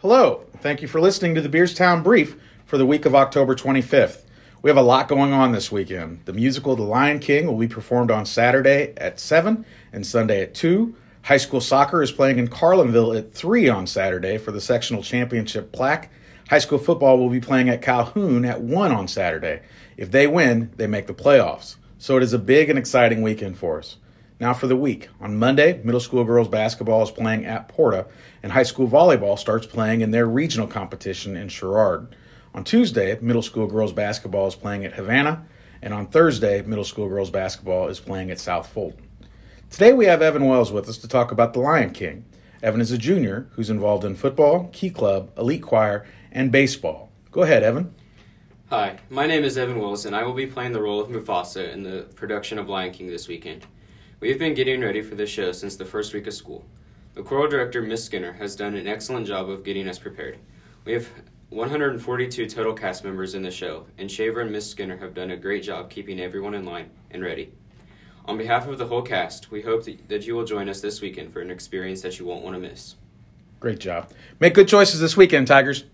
Hello. Thank you for listening to the Beardstown Brief for the week of October 25th. We have a lot going on this weekend. The musical The Lion King will be performed on Saturday at 7 and Sunday at 2. High school soccer is playing in Carlinville at 3 on Saturday for the sectional championship plaque. High school football will be playing at Calhoun at 1 on Saturday. If they win, they make the playoffs. So it is a big and exciting weekend for us. Now for the week. On Monday, middle school girls basketball is playing at Porta, and high school volleyball starts playing in their regional competition in Sherrard. On Tuesday, middle school girls basketball is playing at Havana, and on Thursday, middle school girls basketball is playing at South Fulton. Today we have Evan Wells with us to talk about the Lion King. Evan is a junior who's involved in football, key club, elite choir, and baseball. Go ahead, Evan. Hi, my name is Evan Wells, and I will be playing the role of Mufasa in the production of Lion King this weekend. We have been getting ready for this show since the first week of school. The choral director, Miss Skinner, has done an excellent job of getting us prepared. We have 142 total cast members in the show, and Shaver and Miss Skinner have done a great job keeping everyone in line and ready. On behalf of the whole cast, we hope that you will join us this weekend for an experience that you won't want to miss. Great job. Make good choices this weekend, Tigers.